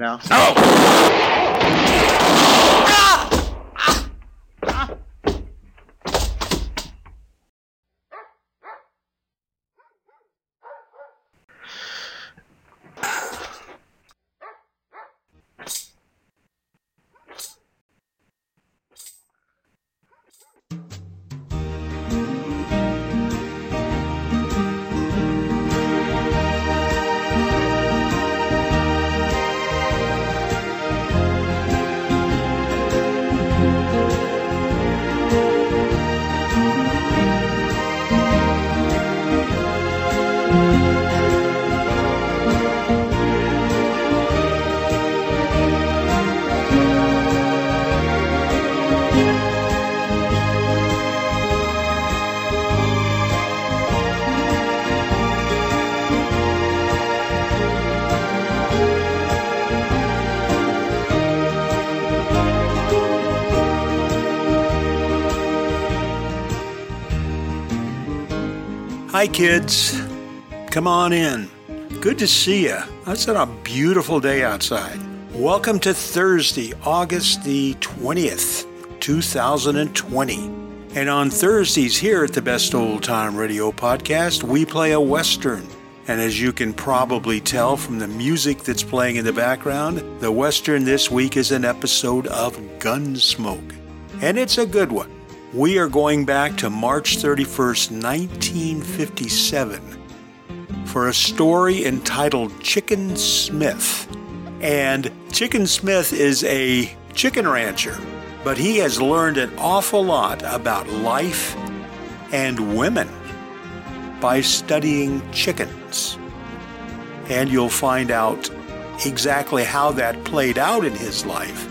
No. Oh! Hi, kids. Come on in. Good to see you. It's a beautiful day outside. Welcome to Thursday, August the 20th, 2020. And on Thursdays here at the Best Old Time Radio Podcast, we play a Western. And as you can probably tell from the music that's playing in the background, the Western this week is an episode of Gunsmoke. And it's a good one. We are going back to March 31st, 1957, for a story entitled Chicken Smith. And Chicken Smith is a chicken rancher, but he has learned an awful lot about life and women by studying chickens. And you'll find out exactly how that played out in his life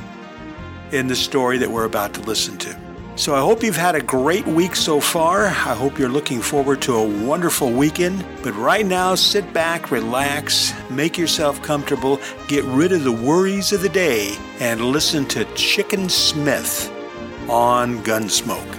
in the story that we're about to listen to. So I hope you've had a great week so far. I hope you're looking forward to a wonderful weekend. But right now, sit back, relax, make yourself comfortable, get rid of the worries of the day, and listen to Chicken Smith on Gunsmoke.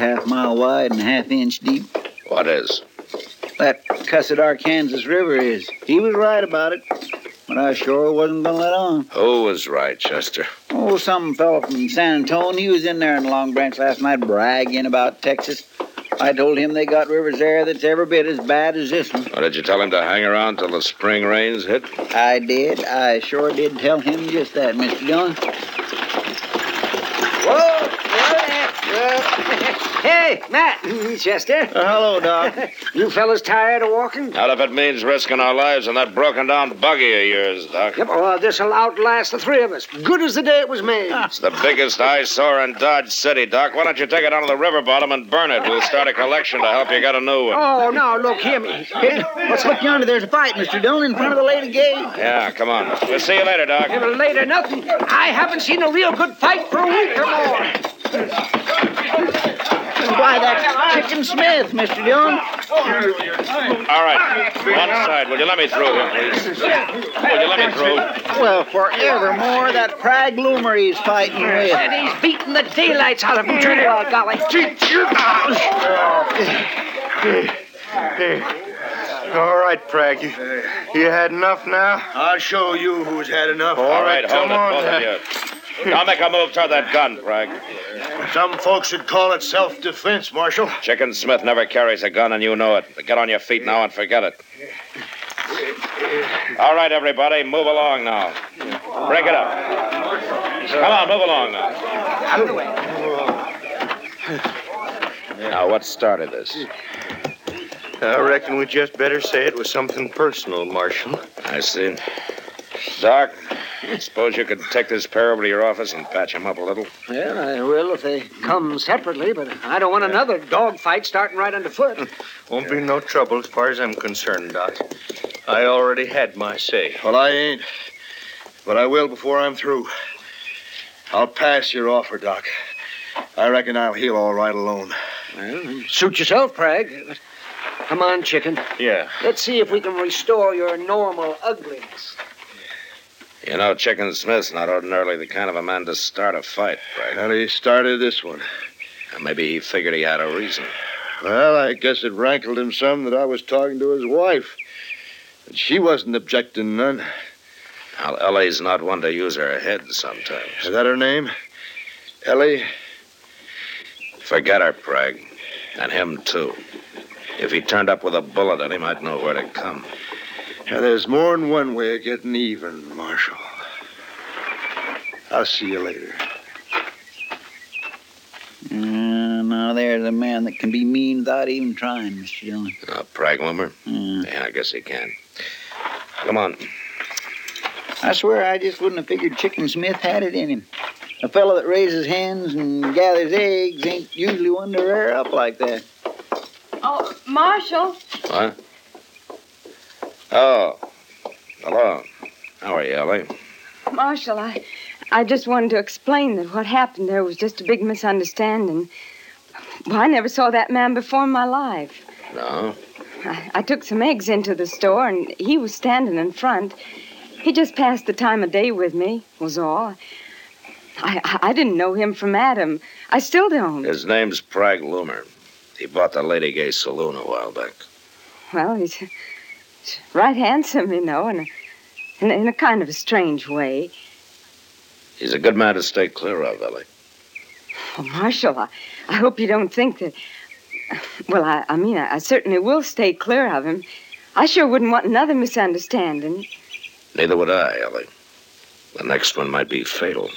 Half mile wide and half inch deep. What is? That cussed Arkansas River is. He was right about it. but I sure wasn't gonna let on. Who was right, Chester? Oh, some fellow from San Antonio, he was in there in Long Branch last night bragging about Texas. I told him they got rivers there that's every bit as bad as this one. Or did you tell him to hang around till the spring rains hit? I did. I sure did tell him just that, Mr. Dillon. Whoa! Hey, Matt, Chester. Uh, hello, Doc. You fellas tired of walking? Not if it means risking our lives in that broken down buggy of yours, Doc. Yep, well, this'll outlast the three of us. Good as the day it was made. It's the biggest eyesore in Dodge City, Doc. Why don't you take it down to the river bottom and burn it? We'll start a collection to help you get a new one. Oh, now, look, hear me. Hey, let's look yonder. There's a fight, Mr. Dillon, in front of the Lady Gay. Yeah, come on. We'll see you later, Doc. Give Never later, nothing. I haven't seen a real good fight for a week or more. Why, that's Chicken Smith, Mr. Dillon. All right. One side. Will you let me through here, please? Will you let me through? Well, forevermore, that Prag Loomer he's fighting with. And he's beating the daylights out of him, turn it out, golly. All right, Prag. You, you had enough now? I'll show you who's had enough. All right, hold come it, on. both of you. Now make a move toward that gun, Frank. Some folks would call it self-defense, Marshal. Chicken Smith never carries a gun, and you know it. Get on your feet now and forget it. All right, everybody, move along now. Break it up. Come on, move along now. Now, what started this? I reckon we just better say it was something personal, Marshal. I see. Doc, suppose you could take this pair over to your office and patch him up a little? Well, I will if they come separately, but I don't want another dog fight starting right underfoot. Won't be no trouble as far as I'm concerned, Doc. I already had my say. Well, I ain't. But I will before I'm through. I'll pass your offer, Doc. I reckon I'll heal all right alone. Well, suit yourself, Prag. Come on, chicken. Yeah. Let's see if we can restore your normal ugliness. You know, Chicken Smith's not ordinarily the kind of a man to start a fight, right? Well, he started this one. Maybe he figured he had a reason. Well, I guess it rankled him some that I was talking to his wife. And she wasn't objecting none. Now, Ellie's not one to use her head sometimes. Is that her name? Ellie? Forget her, Prag. And him, too. If he turned up with a bullet in him, I'd know where to come. Yeah, there's more than one way of getting even, Marshal. I'll see you later. Uh, now, there's a man that can be mean without even trying, Mr. Dillon. Uh, Prag Loomer? Uh, Yeah, I guess he can. Come on. I swear I just wouldn't have figured Chicken Smith had it in him. A fellow that raises hens and gathers eggs ain't usually one to rear up like that. Oh, Marshal. What? Oh. Hello. How are you, Ellie? Marshal, I, I just wanted to explain that what happened there was just a big misunderstanding. Well, I never saw that man before in my life. No? I, I took some eggs into the store, and he was standing in front. He just passed the time of day with me, was all. I, I, I didn't know him from Adam. I still don't. His name's Prag Loomer. He bought the Lady Gay Saloon a while back. Well, he's, he's right handsome, you know, and in, in a kind of a strange way. He's a good man to stay clear of, Ellie. Well, Marshal, I, I hope you don't think that. Well, I, I mean, I, I certainly will stay clear of him. I sure wouldn't want another misunderstanding. Neither would I, Ellie. The next one might be fatal.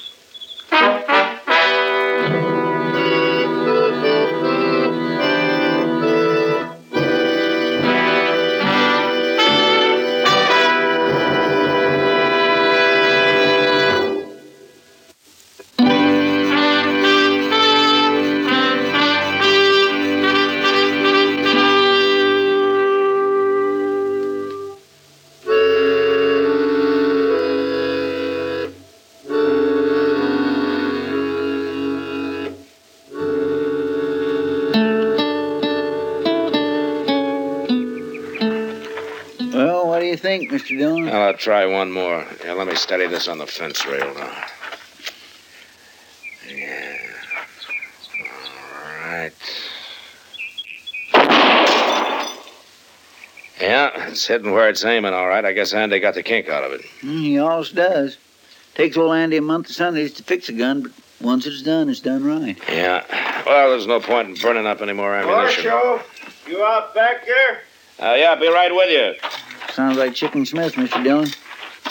Think, Mr. Dillon? Well, I'll try one more. Yeah, let me steady this on the fence rail now. Yeah. All right. Yeah, it's hitting where it's aiming, all right. I guess Andy got the kink out of it. Mm, he always does. Takes old Andy a month of Sundays to fix a gun, but once it's done, it's done right. Yeah. Well, there's no point in burning up any more ammunition. Marshal, you out back there? Uh, yeah, be right with you. Sounds like Chicken Smith, Mr. Dillon.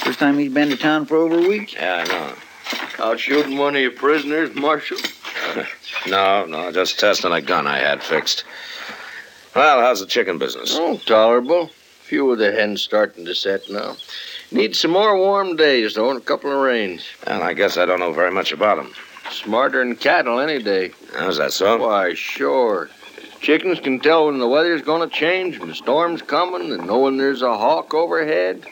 First time he's been to town for over a week. Yeah, I know. Out shooting one of your prisoners, Marshal? No, no, just testing a gun I had fixed. Well, how's the chicken business? Oh, tolerable. Few of the hens starting to set now. Need some more warm days, though, and a couple of rains. Well, I guess I don't know very much about them. Smarter than cattle any day. How's that so? Why, sure. Chickens can tell when the weather's going to change, when the storm's coming, and know when there's a hawk overhead.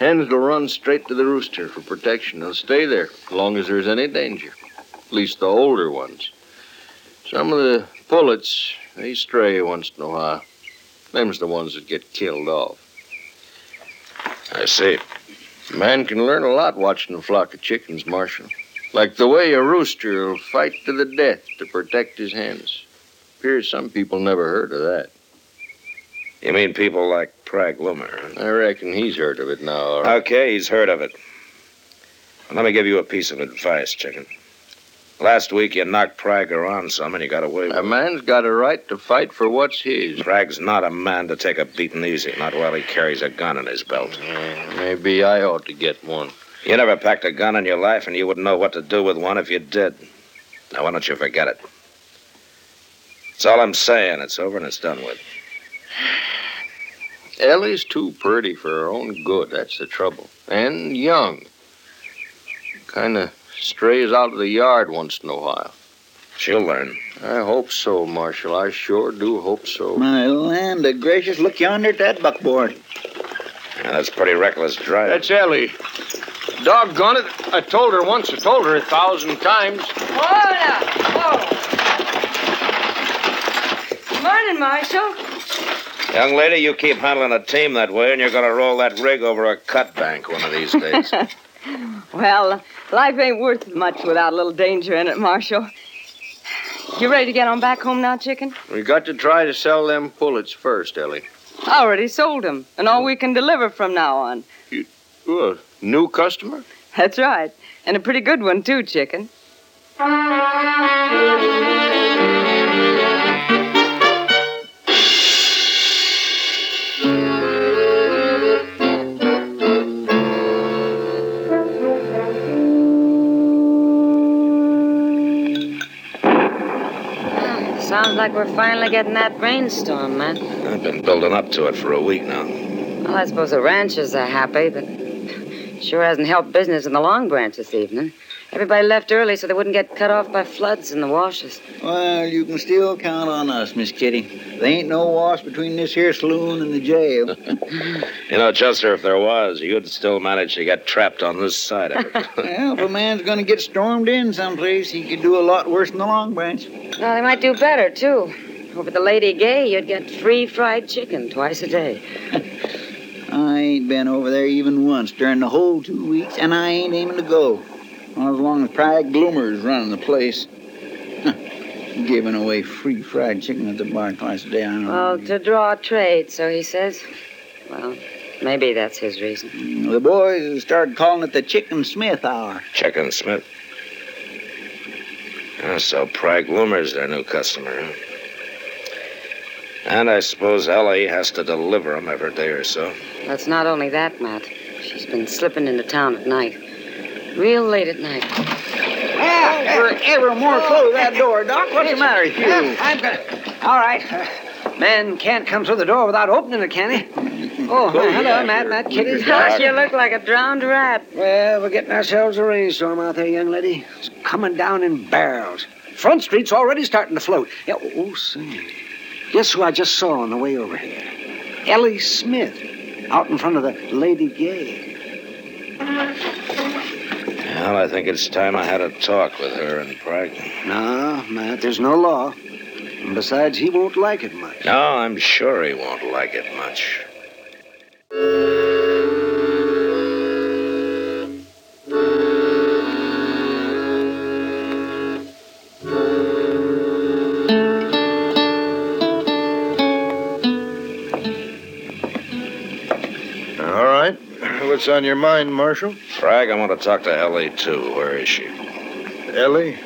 Hens will run straight to the rooster for protection. They'll stay there as long as there's any danger. At least the older ones. Some of the pullets, they stray once in a while. Them's the ones that get killed off. I see. A man can learn a lot watching a flock of chickens, Marshal. Like the way a rooster will fight to the death to protect his hens. Appears some people never heard of that. You mean people like Prag Loomer? I reckon he's heard of it now. all right. Okay, he's heard of it. Well, let me give you a piece of advice, chicken. Last week you knocked Prag around some and you got away with it. A man's got a right to fight for what's his. Prag's not a man to take a beating easy, not while he carries a gun in his belt. Yeah, maybe I ought to get one. You never packed a gun in your life, and you wouldn't know what to do with one if you did. Now, why don't you forget it? That's all I'm saying. It's over and it's done with. Ellie's too pretty for her own good. That's the trouble. And young. Kind of strays out of the yard once in a while. She'll learn. I hope so, Marshal. I sure do hope so. My land of gracious, look yonder at that buckboard. Yeah, that's pretty reckless driving. That's Ellie. Doggone it. I told her once. I told her a thousand times. Hola! Oh. Morning, Marshal. Young lady, you keep handling a team that way, and you're going to roll that rig over a cut bank one of these days. Well, life ain't worth much without a little danger in it, Marshal. You ready to get on back home now, chicken? We got to try to sell them pullets first, Ellie. I already sold them, and all we can deliver from now on. Ooh, a new customer? That's right. And a pretty good one, too, chicken. Like we're finally getting that rainstorm, man. I've been building up to it for a week now. Well, I suppose the ranchers are happy, but sure hasn't helped business in the Long Branch this evening. Everybody left early so they wouldn't get cut off by floods in the washes. Well, you can still count on us, Miss Kitty. There ain't no wash between this here saloon and the jail. You know, Chester, if there was, you'd still manage to get trapped on this side of it. well, if a man's gonna get stormed in someplace, he could do a lot worse than the Long Branch. Well, they might do better, too. Over at the Lady Gay, you'd get free fried chicken twice a day. I ain't been over there even once during the whole two weeks, and I ain't aiming to go. Not as long as Prag Bloomer's running the place. Giving away free fried chicken at the bar twice a day, I don't Well, to draw trade, so he says. Well, maybe that's his reason. The boys have started calling it the Chicken Smith Hour. Chicken Smith. Ah, so Prag Loomer's their new customer, huh? And I suppose Ellie has to deliver deliver 'em every day or so. That's not only that, Matt. She's been slipping into town at night. Real late at night. Ah, ever, ever more close that door, Doc. What's the matter with you? I'm gonna. All right. Man can't come through the door without opening it, can he? Oh, Oh, hello, yeah, Matt. sure. Matt, Kitty. Gosh, you look like a drowned rat. Well, we're getting ourselves a rainstorm out there, young lady. It's coming down in barrels. Front Street's already starting to float. Yeah, oh, say. Guess who I just saw on the way over here? Ellie Smith, out in front of the Lady Gay. Well, I think it's time I had a talk with her and Prag. No, Matt, there's no law. And besides, he won't like it much. No, I'm sure he won't like it much. What's on your mind, Marshal? Bragg, I want to talk to Ellie, too. Where is she? Ellie?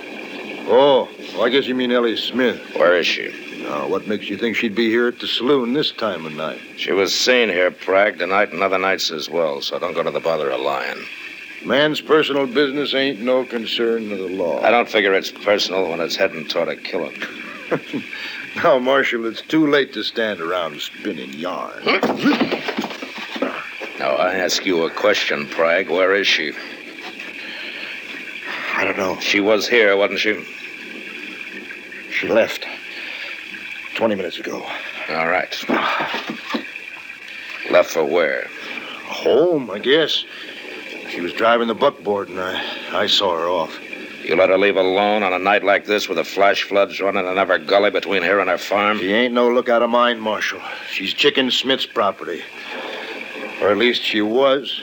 Oh, well, I guess you mean Ellie Smith. Where is she? Now, what makes you think she'd be here at the saloon this time of night? She was seen here, Bragg, tonight and other nights as well, so don't go to the bother of lying. Man's personal business ain't no concern of the law. I don't figure it's personal when it's heading toward a killing. Now, Marshal, it's too late to stand around spinning yarn. Now, I ask you a question, Prague. Where is she? I don't know. She was here, wasn't she? She left 20 minutes ago. All right. Left for where? Home, I guess. She was driving the buckboard, and I, I saw her off. You let her leave alone on a night like this with the flash floods running in every gully between here and her farm? She ain't no lookout of mine, Marshal. She's Chicken Smith's property. Or at least she was.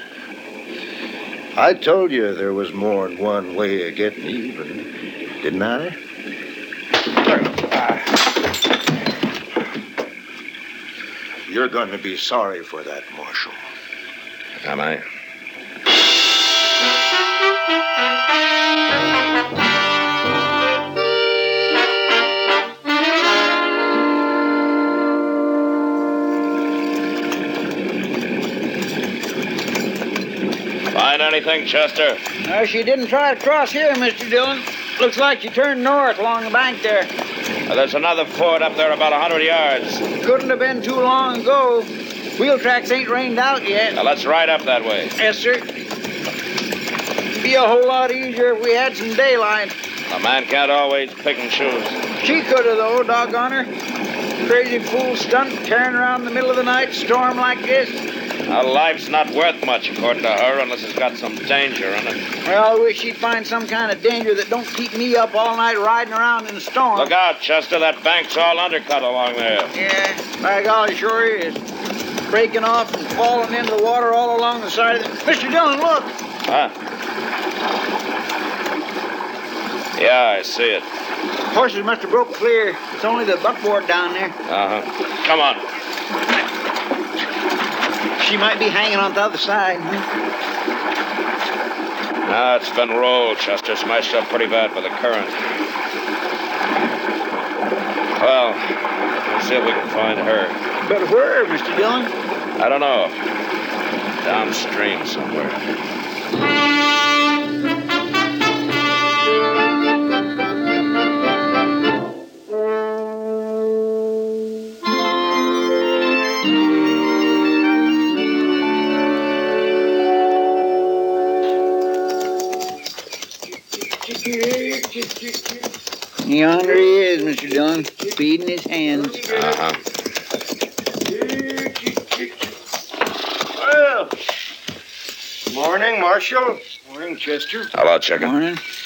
I told you there was more than one way of getting even, didn't I? You're going to be sorry for that, Marshal. Am I? Find anything, Chester? Uh, she didn't try to cross here, Mr. Dillon. Looks like she turned north along the bank there. Uh, there's another ford up there about a 100 yards. Couldn't have been too long ago. Wheel tracks ain't rained out yet. Now let's ride up that way. Yes, sir. Be a whole lot easier if we had some daylight. A man can't always pick and choose. She could have, though, doggone her. Crazy fool stunt tearing around in the middle of the night, storm like this. A life's not worth much, according to her, unless it's got some danger in it. Well, I wish she'd find some kind of danger that don't keep me up all night riding around in a storm. Look out, Chester. That bank's all undercut along there. Yeah, by golly, sure is. Breaking off and falling into the water all along the side of the... Mr. Dillon, look! Huh? Yeah, I see it. Horses must have broke clear. It's only the buckboard down there. Uh huh. Come on. She might be hanging on the other side. Ah, it's been rolled, Chester. Smashed up pretty bad by the current. Well, let's see if we can find her. But where, Mr. Dillon? I don't know. Downstream somewhere. Yonder he is, Mr. Dillon, feeding his hands. Uh huh. Well, morning, Marshal. Morning, Chester. Hello, chicken. Morning. Sure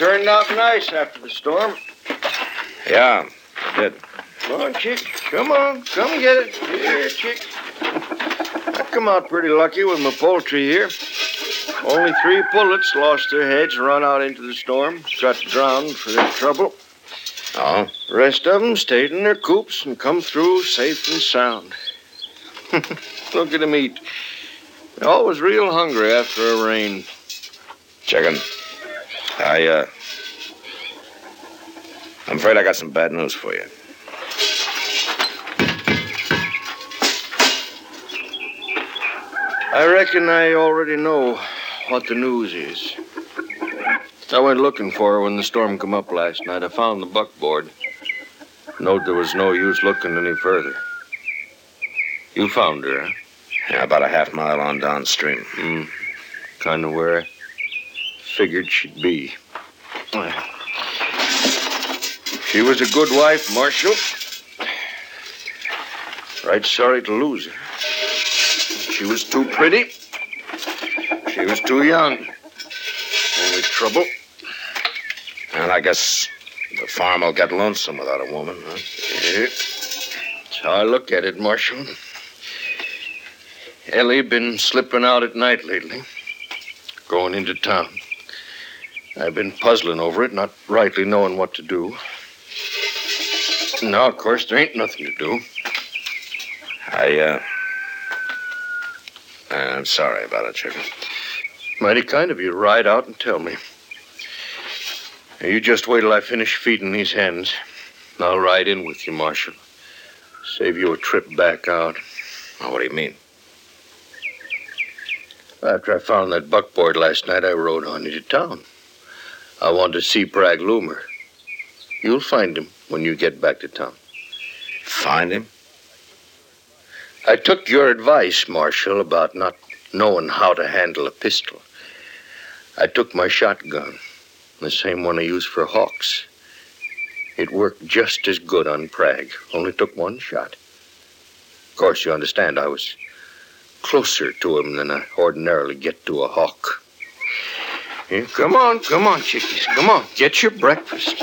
turned out nice after the storm. Yeah, I did. Come on, chick. Come on. Come get it. Here, chick. I come out pretty lucky with my poultry here. Only three pullets lost their heads run out into the storm. Got drowned for their trouble. Oh? The rest of them stayed in their coops and come through safe and sound. Look at them eat. They're always real hungry after a rain. Chicken. I, uh. I'm afraid I got some bad news for you. I reckon I already know what the news is. I went looking for her when the storm come up last night. I found the buckboard. Knowed there was no use looking any further. You found her, huh? Yeah, about a half mile on downstream. Hmm. Kind of where I figured she'd be. She was a good wife, Marshal. Right sorry to lose her. She was too pretty. Was too young. Only trouble. And I guess the farm will get lonesome without a woman, huh? Yeah. That's how I look at it, Marshal. Ellie been slipping out at night lately, going into town. I've been puzzling over it, not rightly knowing what to do. Now, of course, there ain't nothing to do. I, uh. I'm sorry about it, Chicken. Mighty kind of you to ride out and tell me. You just wait till I finish feeding these hens. I'll ride in with you, Marshal. Save you a trip back out. Now, what do you mean? After I found that buckboard last night, I rode on into town. I wanted to see Bragg Loomer. You'll find him when you get back to town. Find him? I took your advice, Marshal, about not knowing how to handle a pistol. I took my shotgun, the same one I used for hawks. It worked just as good on Bragg, only took one shot. Of course, you understand, I was closer to him than I ordinarily get to a hawk. Here, come on, come on, chickies. Come on, get your breakfast.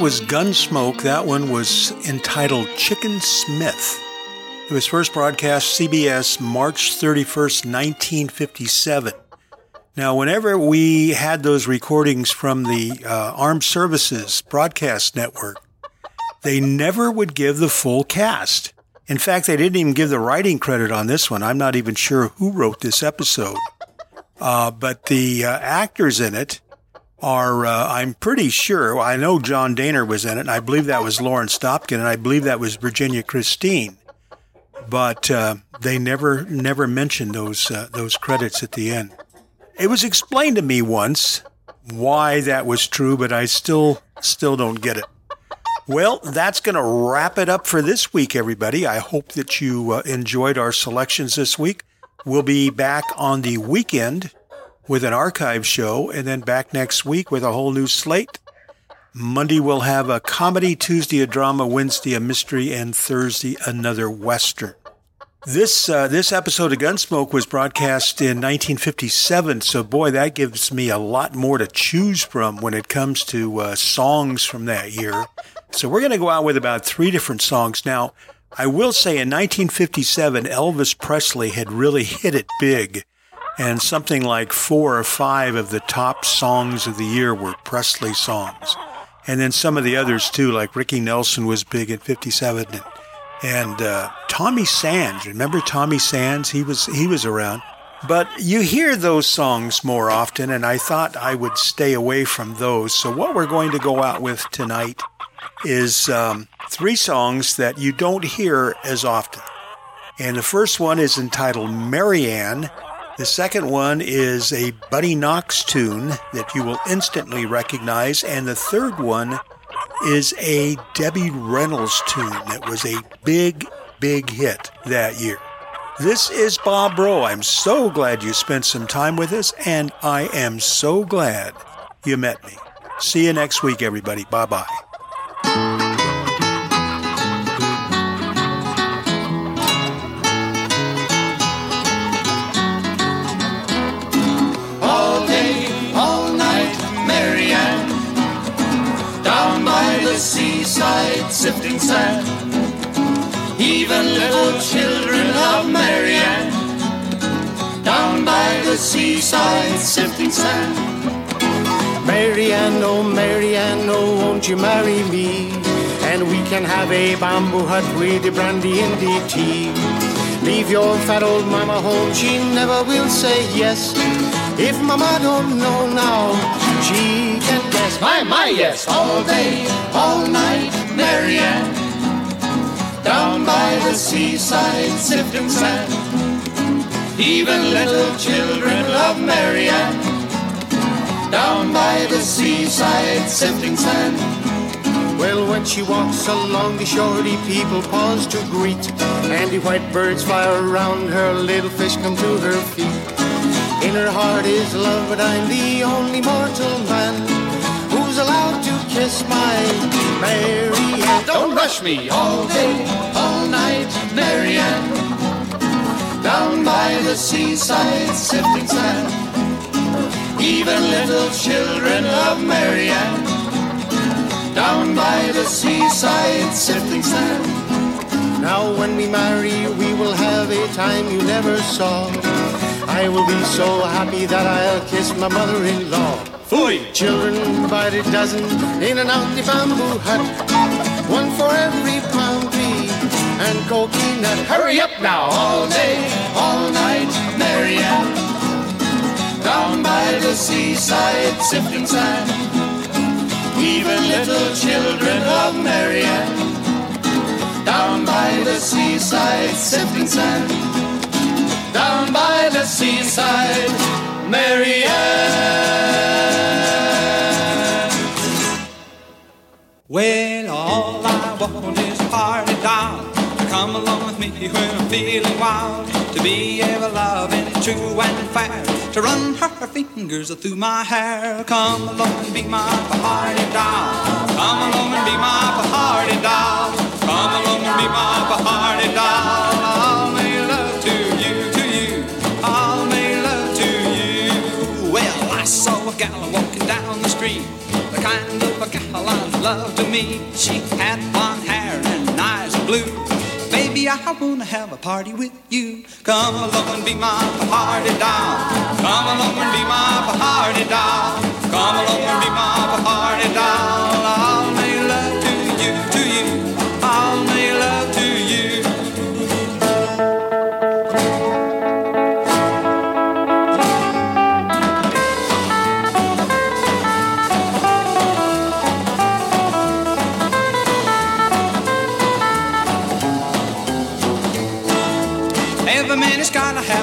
Was Gunsmoke. That one was entitled Chicken Smith. It was first broadcast CBS March 31st, 1957. Now, whenever we had those recordings from the uh, Armed Services Broadcast Network, they never would give the full cast. In fact, they didn't even give the writing credit on this one. I'm not even sure who wrote this episode. Uh, but the uh, actors in it are, uh, I'm pretty sure, I know John Dehner was in it, and I believe that was Lawrence Dobkin, and I believe that was Virginia Christine. But uh, they never, never mentioned those uh, those credits at the end. It was explained to me once why that was true, but I still, still don't get it. Well, that's going to wrap it up for this week, everybody. I hope that you uh, enjoyed our selections this week. We'll be back on the weekend with an archive show, and then back next week with a whole new slate. Monday we'll have a comedy, Tuesday a drama, Wednesday a mystery, and Thursday another western. This uh, this episode of Gunsmoke was broadcast in 1957, so boy, that gives me a lot more to choose from when it comes to uh, songs from that year. So we're going to go out with about three different songs. Now, I will say in 1957, Elvis Presley had really hit it big, and something like four or five of the top songs of the year were Presley songs, and then some of the others too, like Ricky Nelson was big in 57 and and uh, Tommy Sands. Remember Tommy Sands? He was he was around. But you hear those songs more often, and I thought I would stay away from those. So what we're going to go out with tonight is um, three songs that you don't hear as often. And the first one is entitled Marianne. The second one is a Buddy Knox tune that you will instantly recognize. And the third one is a Debbie Reynolds tune that was a big, big hit that year. This is Bob Rowe. I'm so glad you spent some time with us, and I am so glad you met me. See you next week, everybody. Bye bye. Sifting sand. Even little children love Marianne. Down by the seaside, sifting sand. Marianne, oh Marianne, oh won't you marry me? And we can have a bamboo hut with the brandy and the tea. Leave your fat old mama home, she never will say yes. If mama don't know now, she can guess. My, my, yes, all day, all night, Marianne. Down by the seaside, sifting sand. Even little children love Marianne. Down by the seaside, sifting sand. Well, when she walks along the shore, the people pause to greet. And the white birds fly around her, little fish come to her feet. In her heart is love, but I'm the only mortal man allowed to kiss my Mary Ann. Don't rush me all day, all night, Marianne. Down by the seaside, sifting sand. Even little children love Marianne. Down by the seaside, sifting sand. Now, when we marry, we will have a time you never saw. I will be so happy that I'll kiss my mother-in-law. Fooey! Children by the dozen in and out the bamboo hut. One for every palm tree and coconut. Hurry up now, all day, all night, Marianne. Down by the seaside, sifting sand. Even little children of Marianne. Down by the seaside, sifting sand. Down by the seaside, Marianne. Well, all I want is party doll to come along with me when I'm feeling wild. To be ever loving, true and fair. To run her fingers through my hair. Come along and be my party doll. Come along and be my party doll. Love to meet. She had blonde hair and eyes blue. Baby, I wanna have a party with you. Come along and be my party doll. Come along and be my party doll. Come along and be my party doll.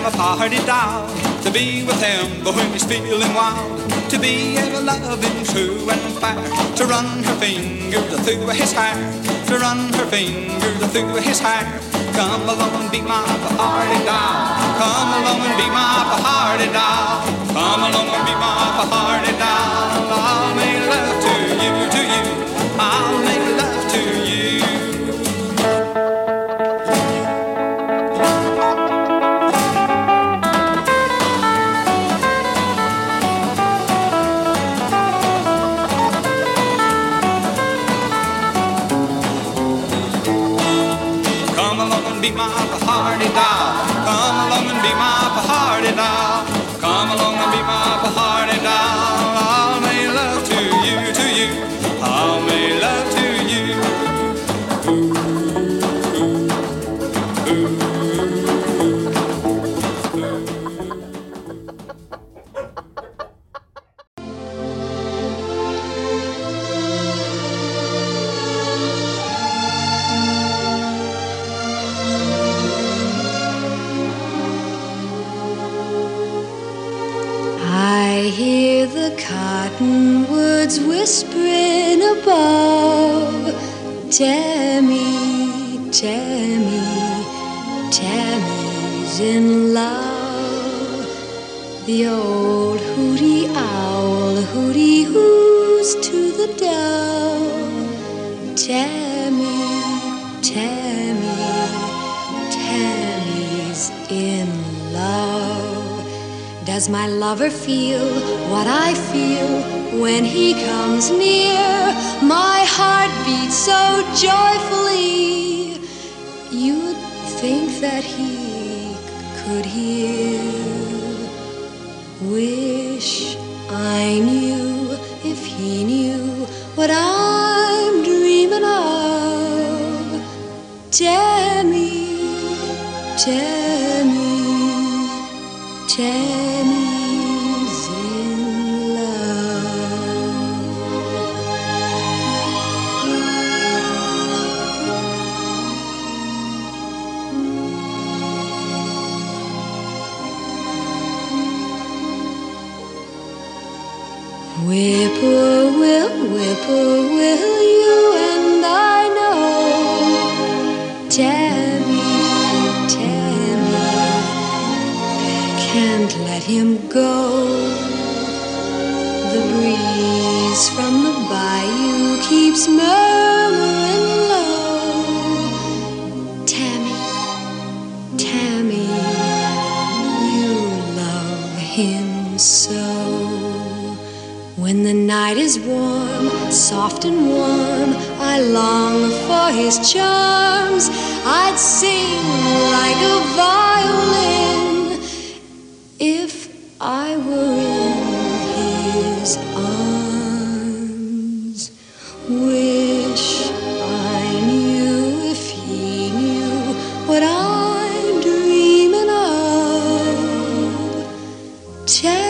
A party doll to be with him but when he's feeling wild. To be ever loving, true and fair. To run her fingers through his hair. To run her fingers through his hair. Come along and be my party doll. Come along and be my party doll. Come along and be my party doll. Cottonwoods whispering above. Tammy, Tammy, Tammy's in love. The old hooty owl hooty hoos to the dove. Tammy, Does my lover feel what I feel when he comes near? My heart beats so joyfully. You'd think that he could hear. Wish I knew if he knew what I'm dreaming of. Tammy, Tammy. Whippoorwill, you and I know. Tammy, Tammy can't let him go. The breeze from the bayou keeps murmuring low. Tammy, Tammy, you love him so. When the night is warm, soft and warm, I long for his charms. I'd sing like a violin if I were in his arms. Wish I knew if he knew what I'm dreaming of. Tammy,